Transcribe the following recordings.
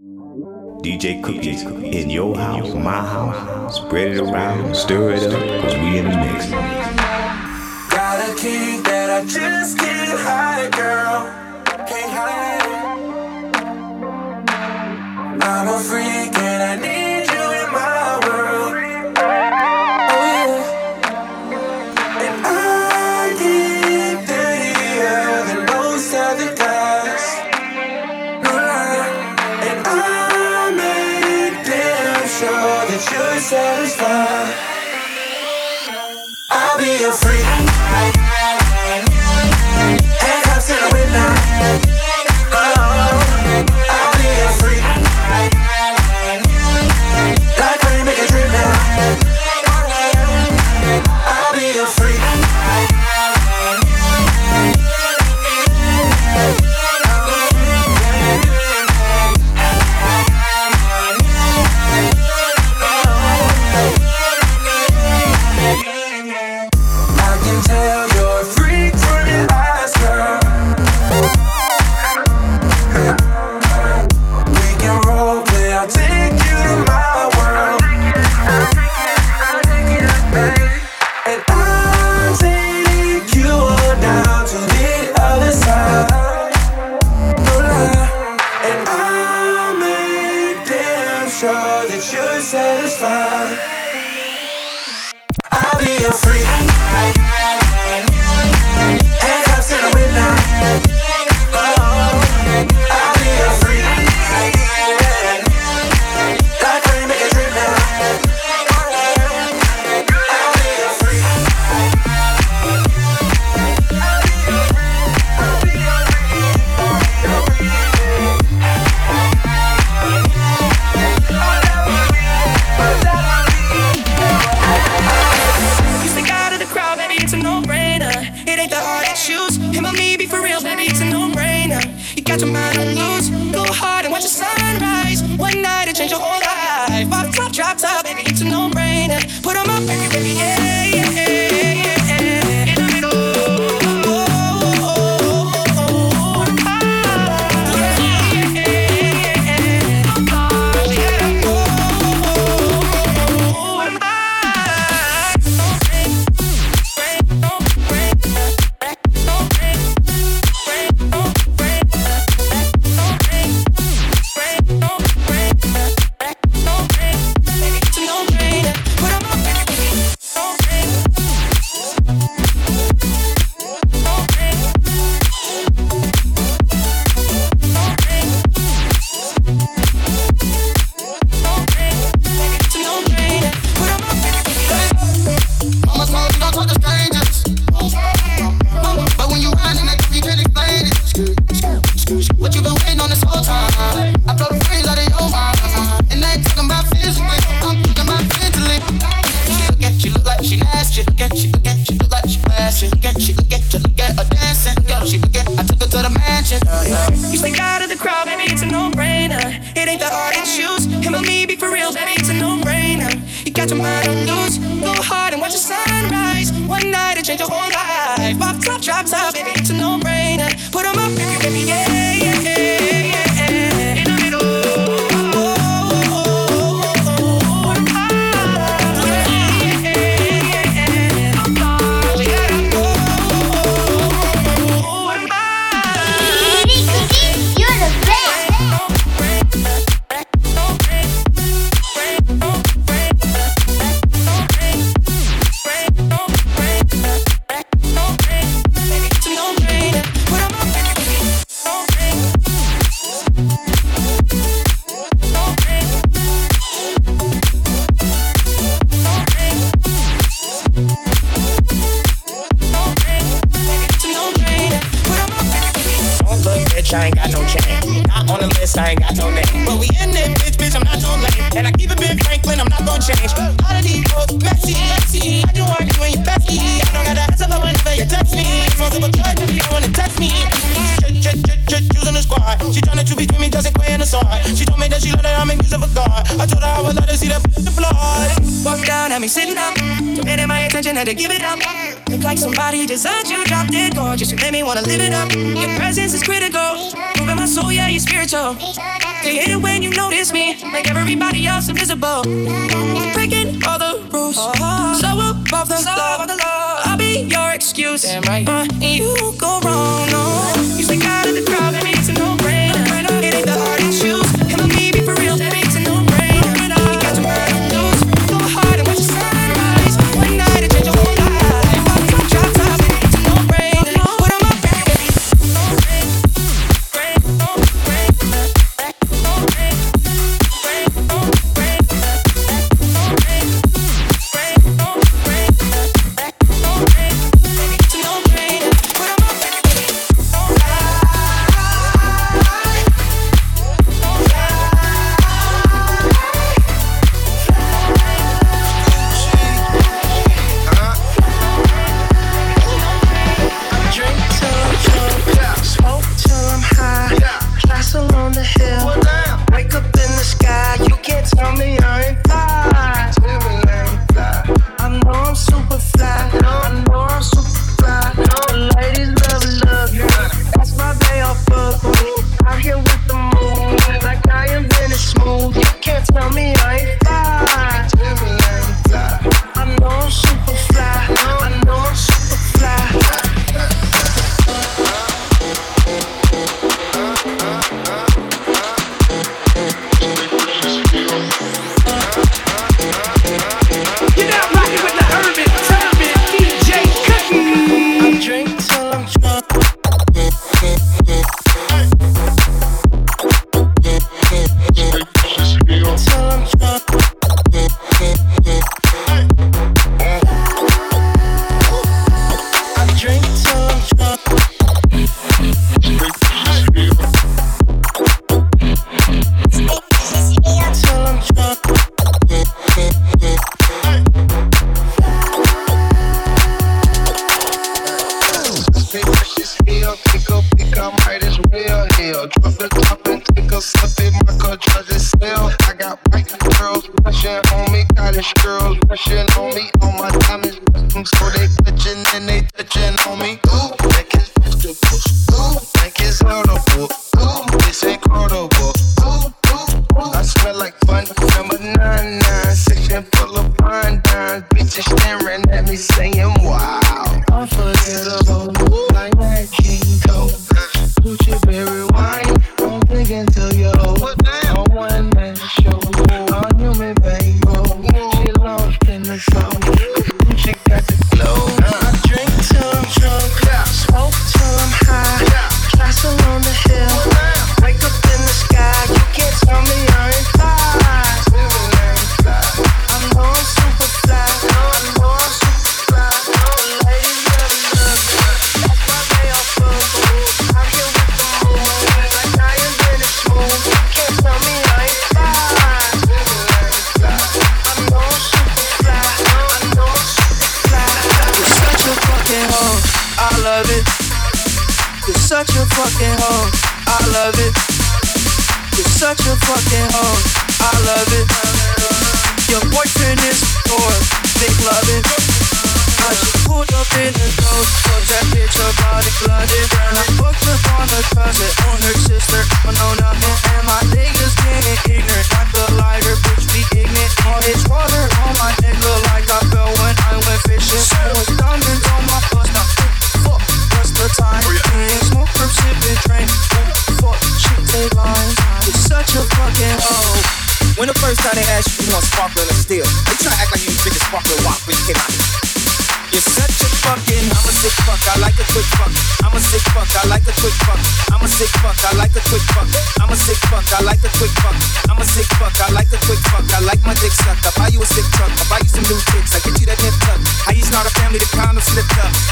DJ Cookie in your house, my house. Spread it around, stir it up, cause we in the mix. Got a key that I just can't hide, girl. Can't hide. I'm a freak and I need.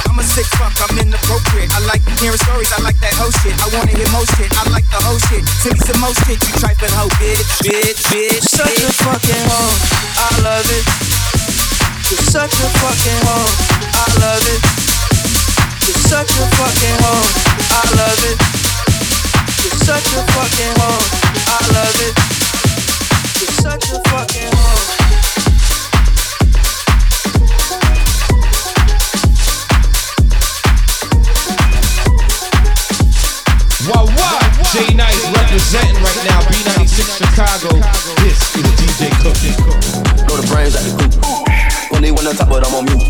I'm a sick fuck, I'm inappropriate. I like hearing stories, I like that whole shit. I wanna hear most shit, I like the whole shit. Send me some most shit, you trifling hoe, bitch, bitch, bitch. Such bitch. a fucking hoe, I love it. You're such a fucking hoe, I love it. You're such a fucking hoe, I love it. You're such a fucking hoe, I love it. You're such a fucking hoe. Wednesday night, representing right now, B96 Chicago. This is DJ Cookie. Blow the brains out the coop. Only one on top, but I'm on mute.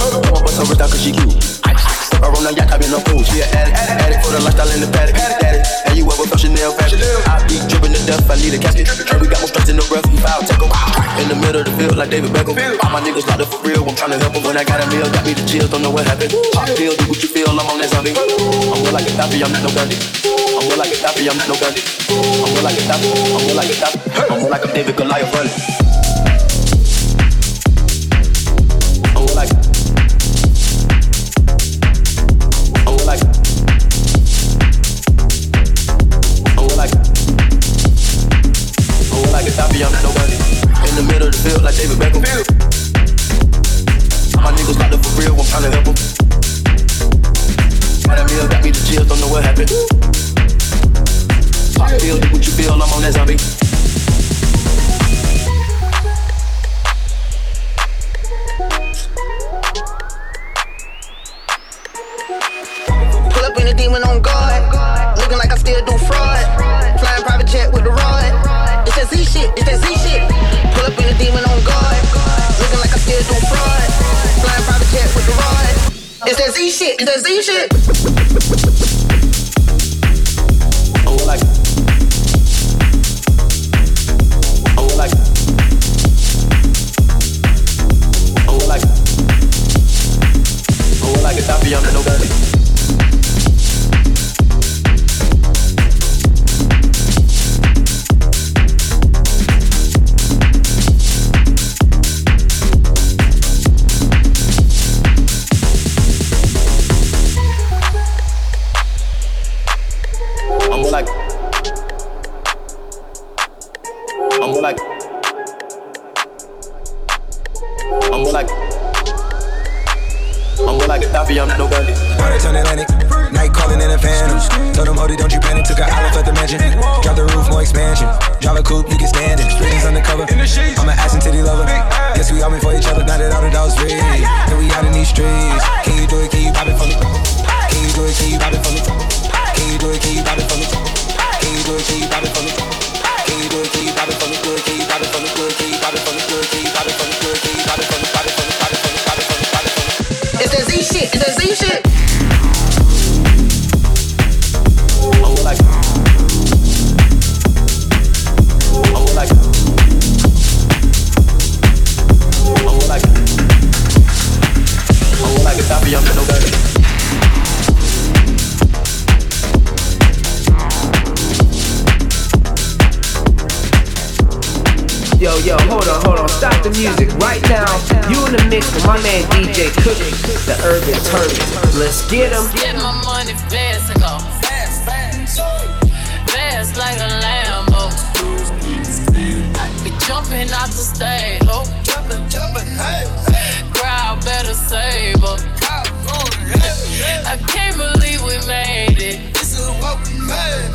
I'm up with her cause she cute. Fuck her on yacht, I been a pool. She an addict, addict for the lifestyle in the paddock. Addict, and you ever felt Chanel fashion? I be dripping to death, I need a casket. And we got more strikes in the rough, we foul tackle. In the middle of the field, like David Beckham. All my niggas locked up for real, I'm tryna help them. When I got a meal, got me the chills, don't know what happened. Pop pill, do what you feel, I'm on that zombie. I'm more like a Gaddafi, I'm not no Gandhi. I'm more like a Gaddafi, I'm not no Gandhi. I'm more like a Gaddafi, I'm more like a Gaddafi. I'm more like a David Goliath running. Z shit, that Z shit. I'm like Urban Turban. Let's get him. Get my money fast and go fast, fast, fast like a Lambo. I be jumping out the stage, oh, jumping, jumping, hey, crowd better save up. I can't believe we made it. This is what we made.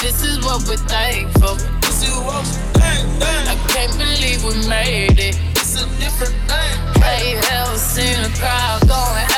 This is what we're thankful. This is what we I can't believe we made it. It's a different thing. Hey, hell, seen a crowd going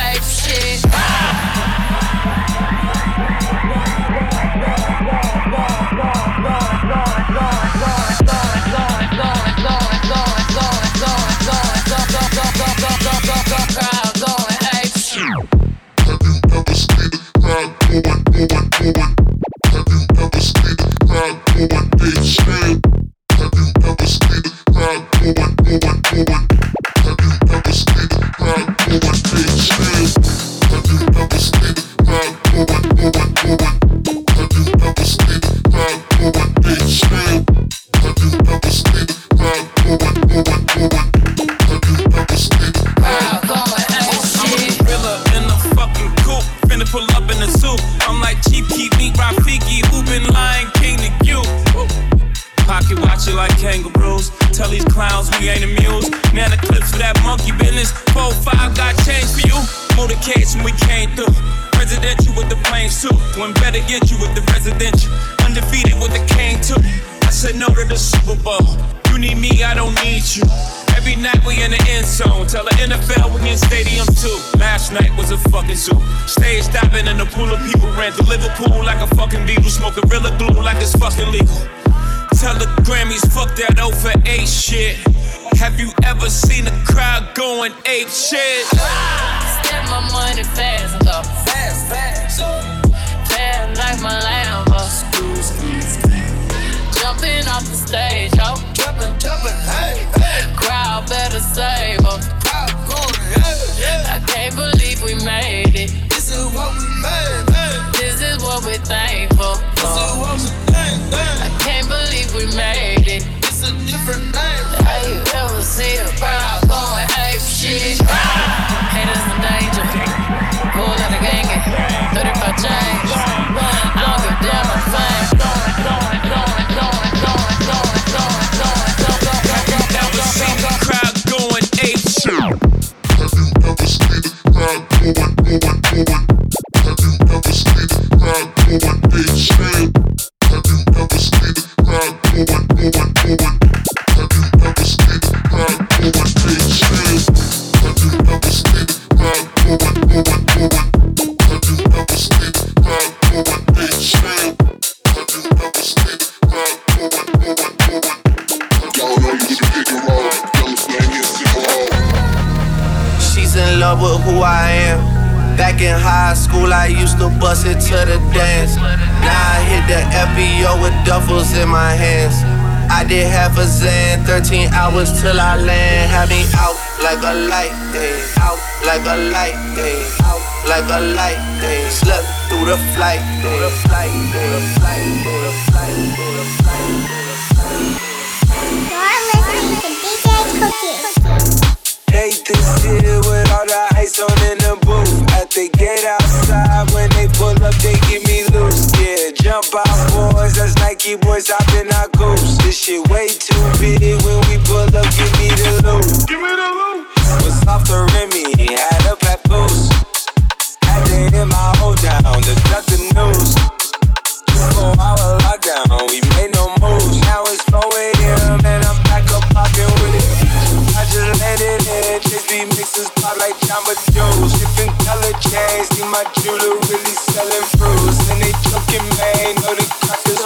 fucking zoo. Stage diving in the pool of people ran through Liverpool like a fucking Beatle. Smoking Gorilla glue like it's fucking legal. tell the Grammys, fuck that over eight shit. Have you ever seen a crowd going ape shit? Step my money fast, go fast, fast, fast like my Lambo. Jumping off the stage, oh, jumping, jumping, hey, hey. Crowd better save us. I can't believe we made it. This is what we I used to bust it to the dance. Now I hit the FBO with duffels in my hands. I did half a Xan, 13 hours till I land. Had me out like a light, day. Out like a light, day. Out like a light, day. Slept through the flight, through the flight, through the flight, through the flight, through the flight. Hate this shit with all the ice on in the booth. Hopping our goose. This shit way too big. When we pull up, give me the loot. Give me the loot. Was off the Remy, had a papoose. Had to hit my whole down to duck the news. Four hour lockdown, we made no moves. Now it's 4 a.m. and I'm back up popping with it. I just landed in, beat mixes pop like Jamba Juice. Different color chains, see my jeweler really selling fruits. And they joking, man, know the crackers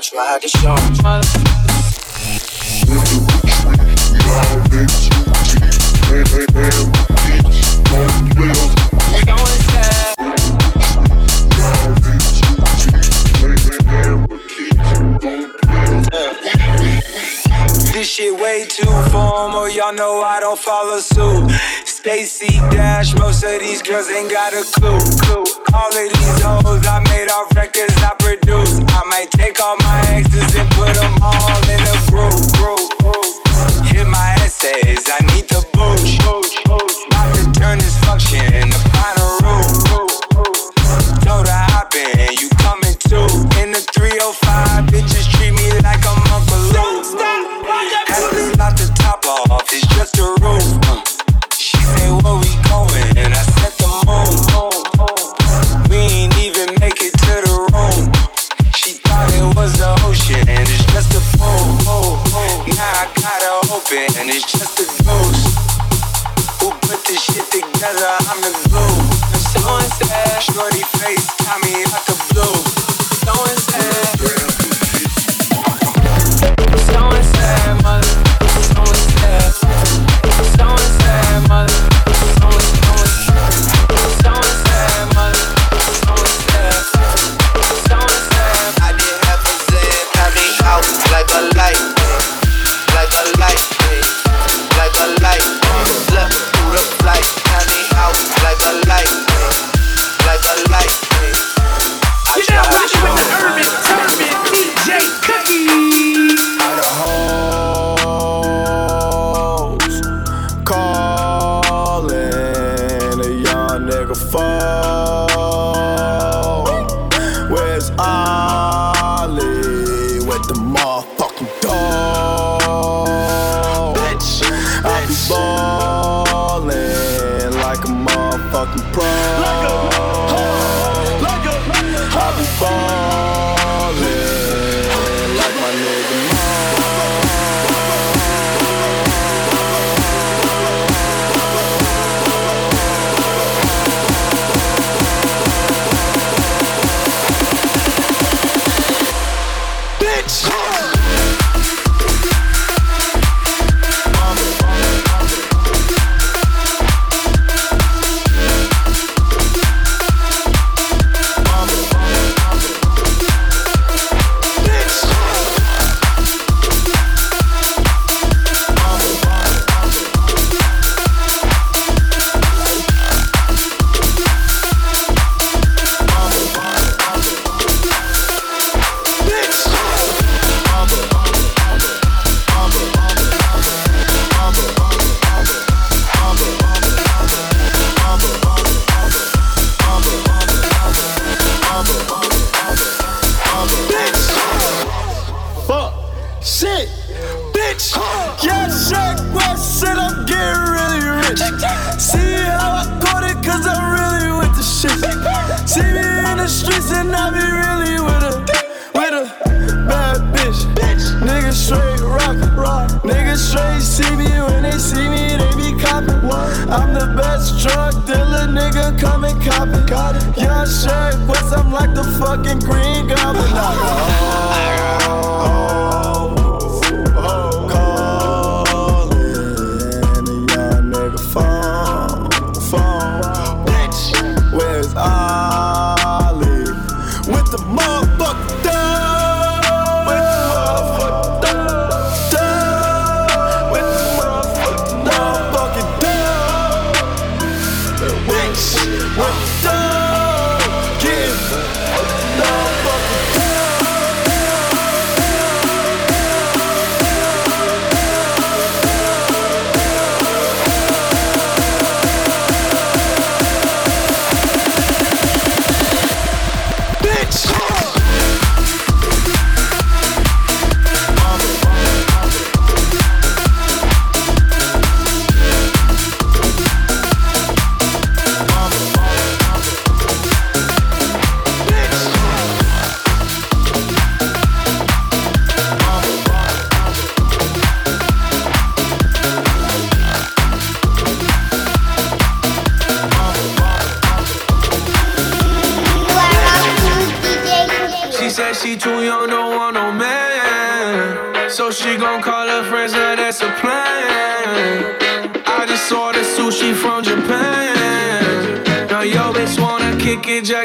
Show. This shit way too formal, y'all know I don't follow suit. Stacey Dash, most of these girls ain't got a clue. All of these hoes I made off records I produce. I might take all my exes and put them all in a group. Hit my essays, I need the booch.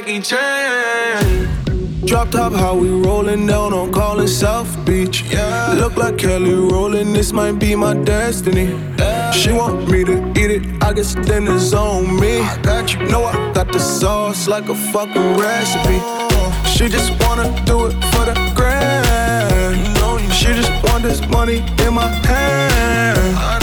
Chan. Drop top, how we rolling down on Collin South Beach. Yeah. Look like Kelly rolling, this might be my destiny. She want me to eat it, I guess then it's on me. I got you, know I got the sauce like a fucking recipe. She just wanna do it for the grand. She just want this money in my hand.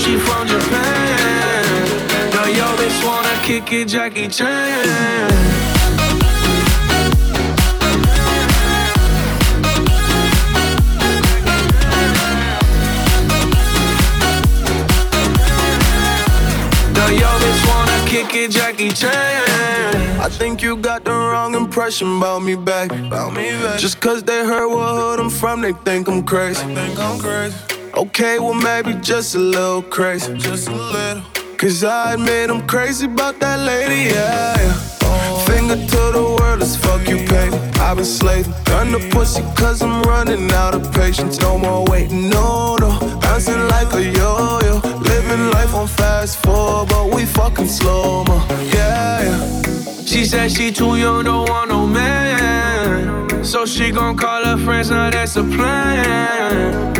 I sushi from Japan. Now yo bitch wanna kick it, Jackie Chan. Now yo wanna kick it, Jackie Chan. I think you got the wrong impression about me back. About me back. Just cause they heard what hood I'm from, they think I'm crazy. They think I'm crazy. Okay, well maybe just a little crazy. Just a little. Cause I admit I'm crazy about that lady, yeah. yeah. Finger to the world as fuck you pay. I've been slaving. Done the pussy cause I'm running out of patience. No more waiting, no, no. Bouncing like a yo yo. Living life on fast forward, but we fucking slow mo. Yeah, yeah. She said she too young, don't want no man. So she gon' call her friends, now that's a plan.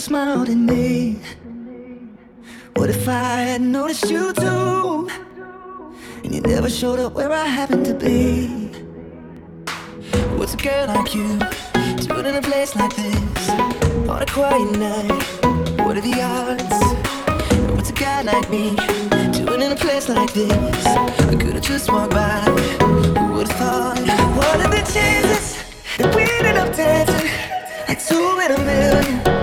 smiled at me? What if I had noticed you too? And you never showed up where I happened to be. What's a girl like you doing in a place like this on a quiet night? What are the odds? And what's a guy like me doing in a place like this? I could have just walked by. Who would have thought? What are the chances that we ended up dancing like two in a million?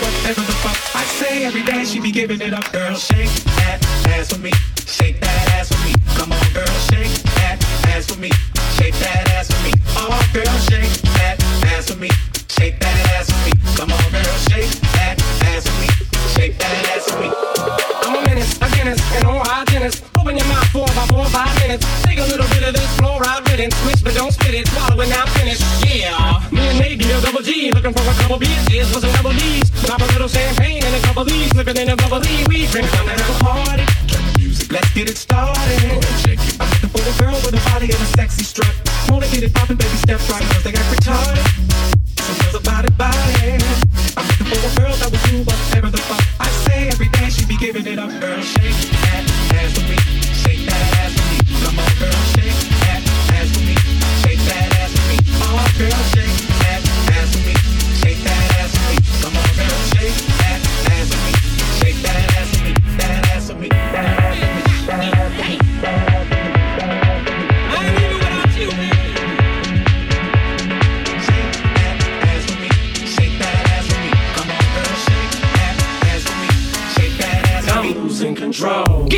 Whatever the fuck I say every day. She be giving it up, girl. Shake that ass for me. Shake that ass for me. Come on, girl, shake that ass for me. Shake that ass for me. Oh, girl, shake that ass for me. Shake that ass for me. Come on, girl, shake that ass for me. Shake that ass for me. I'm a menace, a Guinness, an oral hygienist. Open your mouth for about four or five minutes. Take a little bit of this fluoride riddance. Switch, but don't spit it. Swallow it now, finish. Looking for a couple. Here's for some double D's. Pop a little champagne and a couple D's. Slipping in a bubble bubbly. We drink time to have a party. Music, let's get it started. I'm looking for a girl with a body and a sexy strut. Wanna get it poppin', baby, step right. Cause they got retarded. Some girls about it, body. I'm looking for a girl that will do whatever the fuck I say every day. She be giving it up, girl. Shake that ass for me. Shake that ass for me. Come on, girl. Shake that ass for me. Shake that ass for me. Oh, girl, shake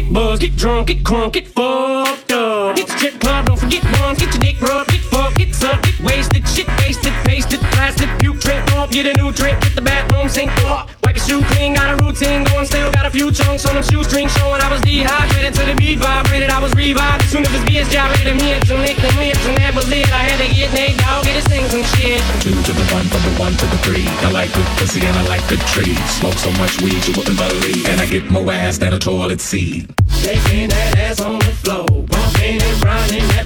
Get buzzed, get drunk, get crunk, get fucked up. Get the strip club, don't forget ones. Get your dick rubbed, get fucked, get sucked, get wasted, shit wasted, pasted, blasted, puke, trip off, get a new trip, get the bathroom sink off. Wipe clean, got a routine going, still got a few chunks on them shoestrings showing I was dehydrated to the beat vibrated. I was revived as soon as this bitch gyrated me and lick them lips and that was it. I had to get Nate Dogg, get to sing some shit. Two to the one, from the one to the three. I like good pussy and I like good trees. Smoke so much weed you wouldn't believe. And I get more ass than a toilet seat. Shaking that ass on the floor, bumping and grinding that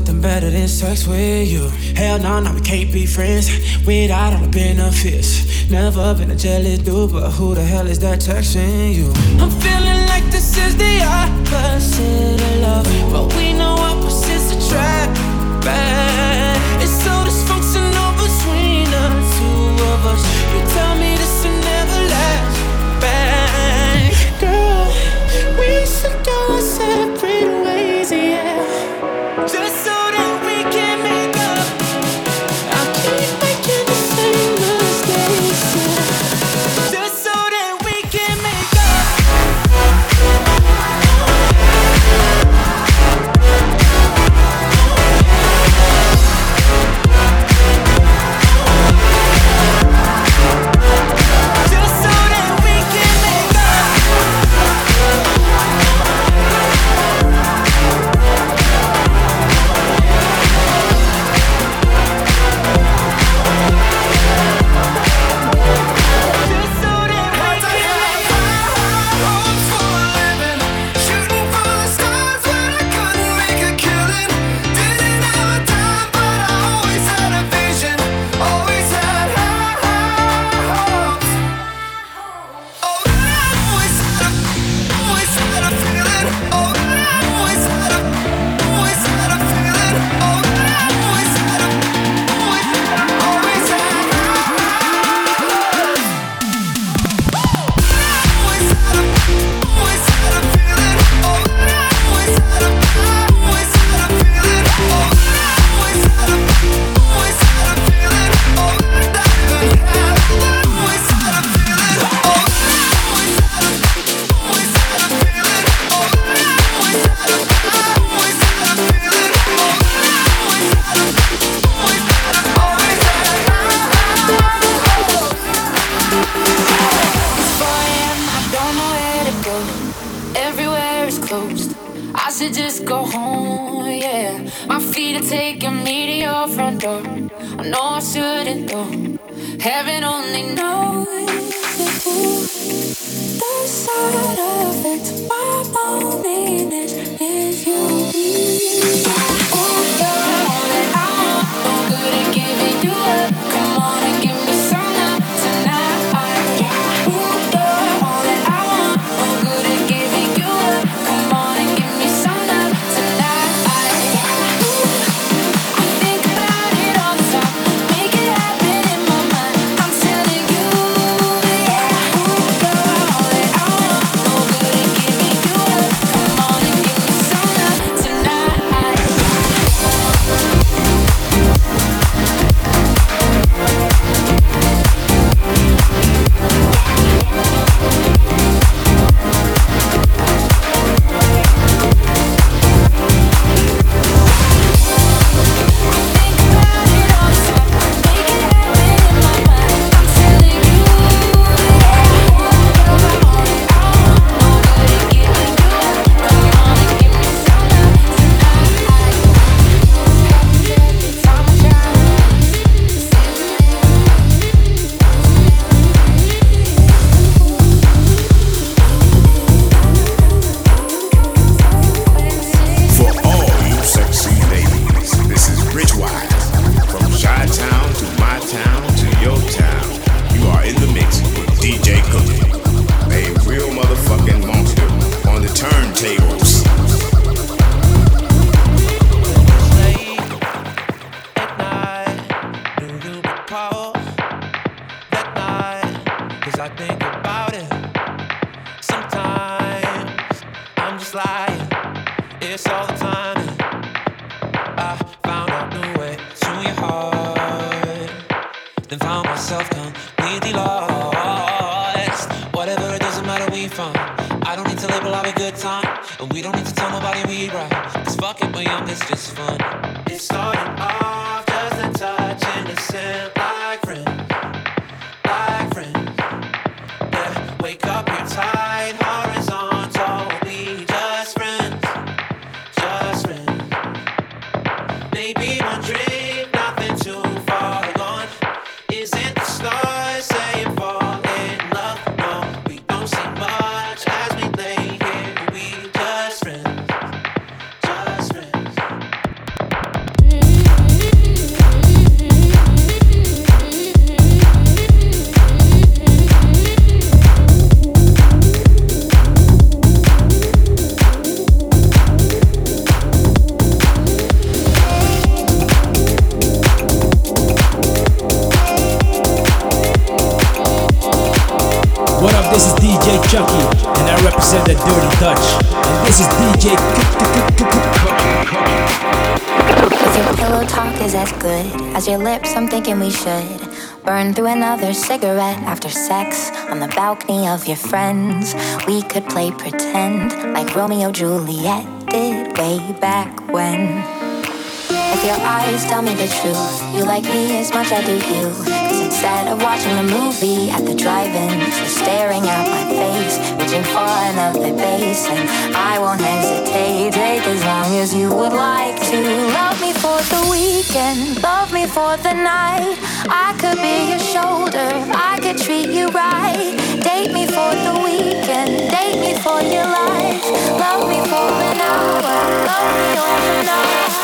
nothing better than sex with you. Hell no, no, we can't be friends without all the benefits. Never been a jealous dude, but who the hell is that texting you? I'm feeling like this is the opposite of love, but we know opposites attract. Bad. And I represent the Dirty Dutch. And this is DJ If your pillow talk is as good as your lips, I'm thinking we should burn through another cigarette after sex on the balcony of your friends. We could play pretend like Romeo Juliet did way back when. If your eyes tell me the truth, you like me as much as I do you. Cause instead of watching a movie at the drive-in, you're staring at my face, reaching for another base, and I won't hesitate. Take as long as you would like to. Love me for the weekend, love me for the night. I could be your shoulder, I could treat you right. Date me for the weekend, date me for your life. Love me for an hour, love me overnight.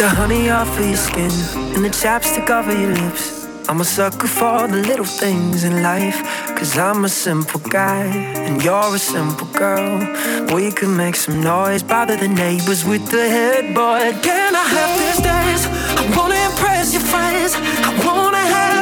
the honey off of your skin and the chapstick off of your lips. I'm a sucker for the little things in life. Cause I'm a simple guy, and you're a simple girl. We could make some noise, bother the neighbors with the headboard. Can I have this dance? I wanna impress your friends. I wanna have.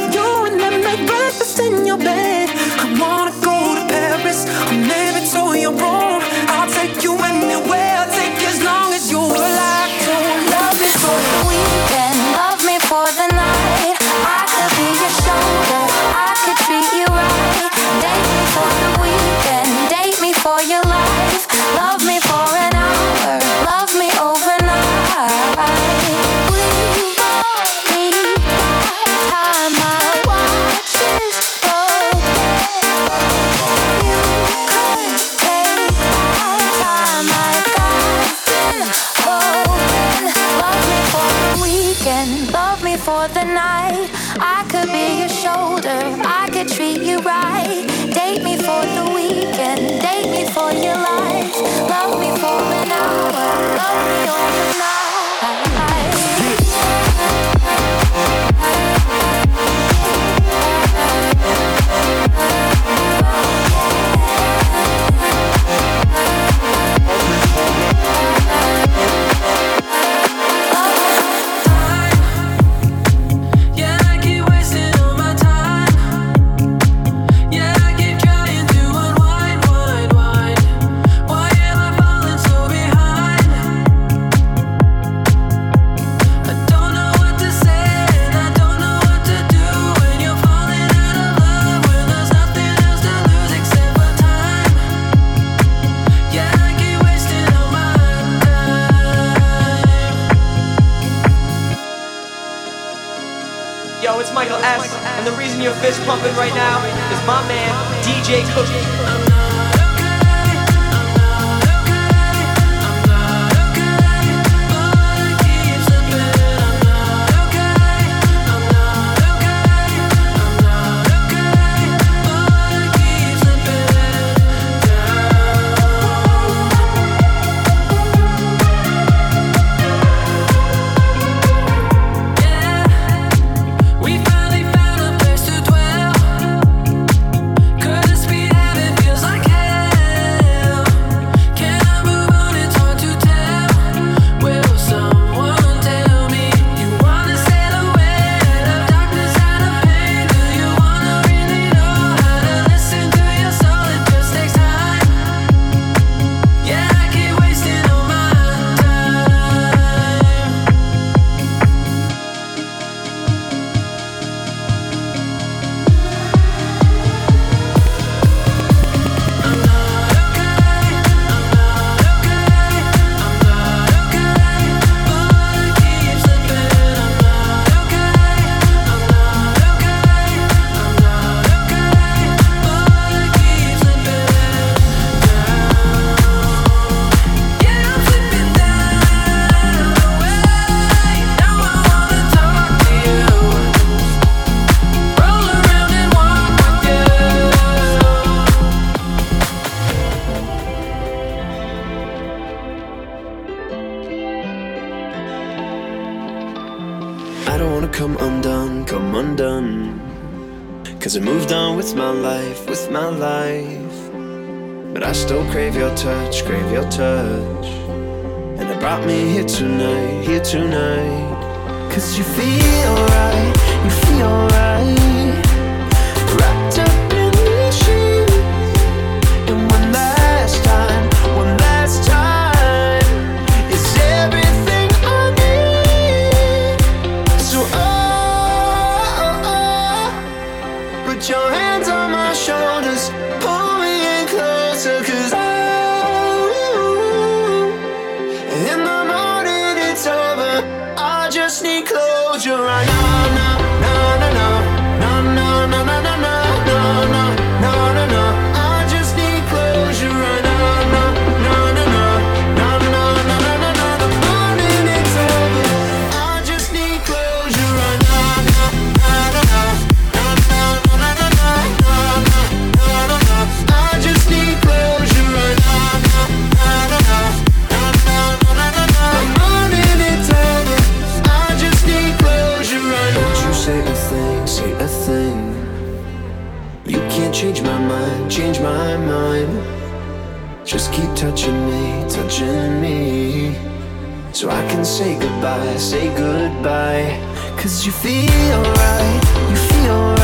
Michael S. And the reason your fist pumping right now is my man, DJ Chuckie. Cause I moved on with my life, with my life. But I still crave your touch, crave your touch. And it brought me here tonight, here tonight. Cause you feel right, you feel right. Say goodbye. Cause you feel right, you feel right